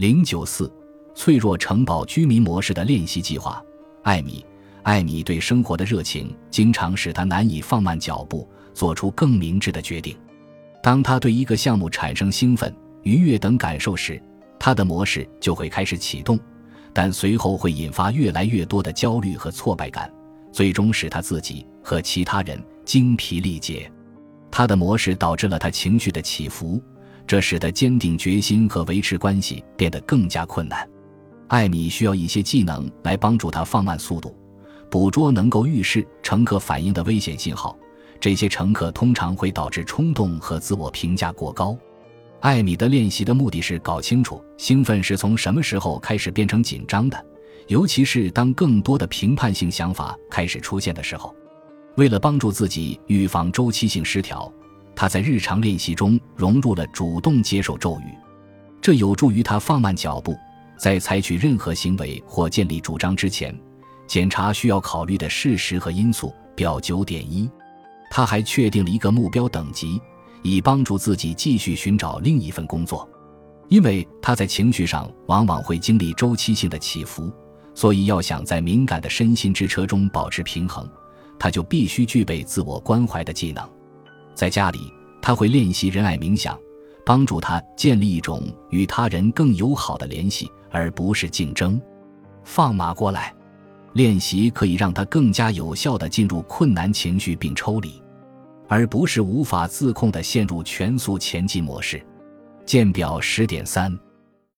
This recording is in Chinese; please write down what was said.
零九四，脆弱城堡居民模式的练习计划。艾米，艾米对生活的热情经常使他难以放慢脚步，做出更明智的决定。当他对一个项目产生兴奋、愉悦等感受时，他的模式就会开始启动，但随后会引发越来越多的焦虑和挫败感，最终使他自己和其他人精疲力竭。他的模式导致了他情绪的起伏，这使得坚定决心和维持关系变得更加困难。艾米需要一些技能来帮助他放慢速度，捕捉能够预示乘客反应的危险信号。这些乘客通常会导致冲动和自我评价过高。艾米的练习的目的是搞清楚兴奋是从什么时候开始变成紧张的，尤其是当更多的评判性想法开始出现的时候。为了帮助自己预防周期性失调，他在日常练习中融入了主动接受咒语，这有助于他放慢脚步，在采取任何行为或建立主张之前，检查需要考虑的事实和因素。表九点一。他还确定了一个目标等级，以帮助自己继续寻找另一份工作。因为他在情绪上往往会经历周期性的起伏，所以要想在敏感的身心之车中保持平衡，他就必须具备自我关怀的技能。在家里，他会练习仁爱冥想，帮助他建立一种与他人更友好的联系，而不是竞争。放马过来。练习可以让他更加有效地进入困难情绪并抽离，而不是无法自控地陷入全速前进模式。见表十点三。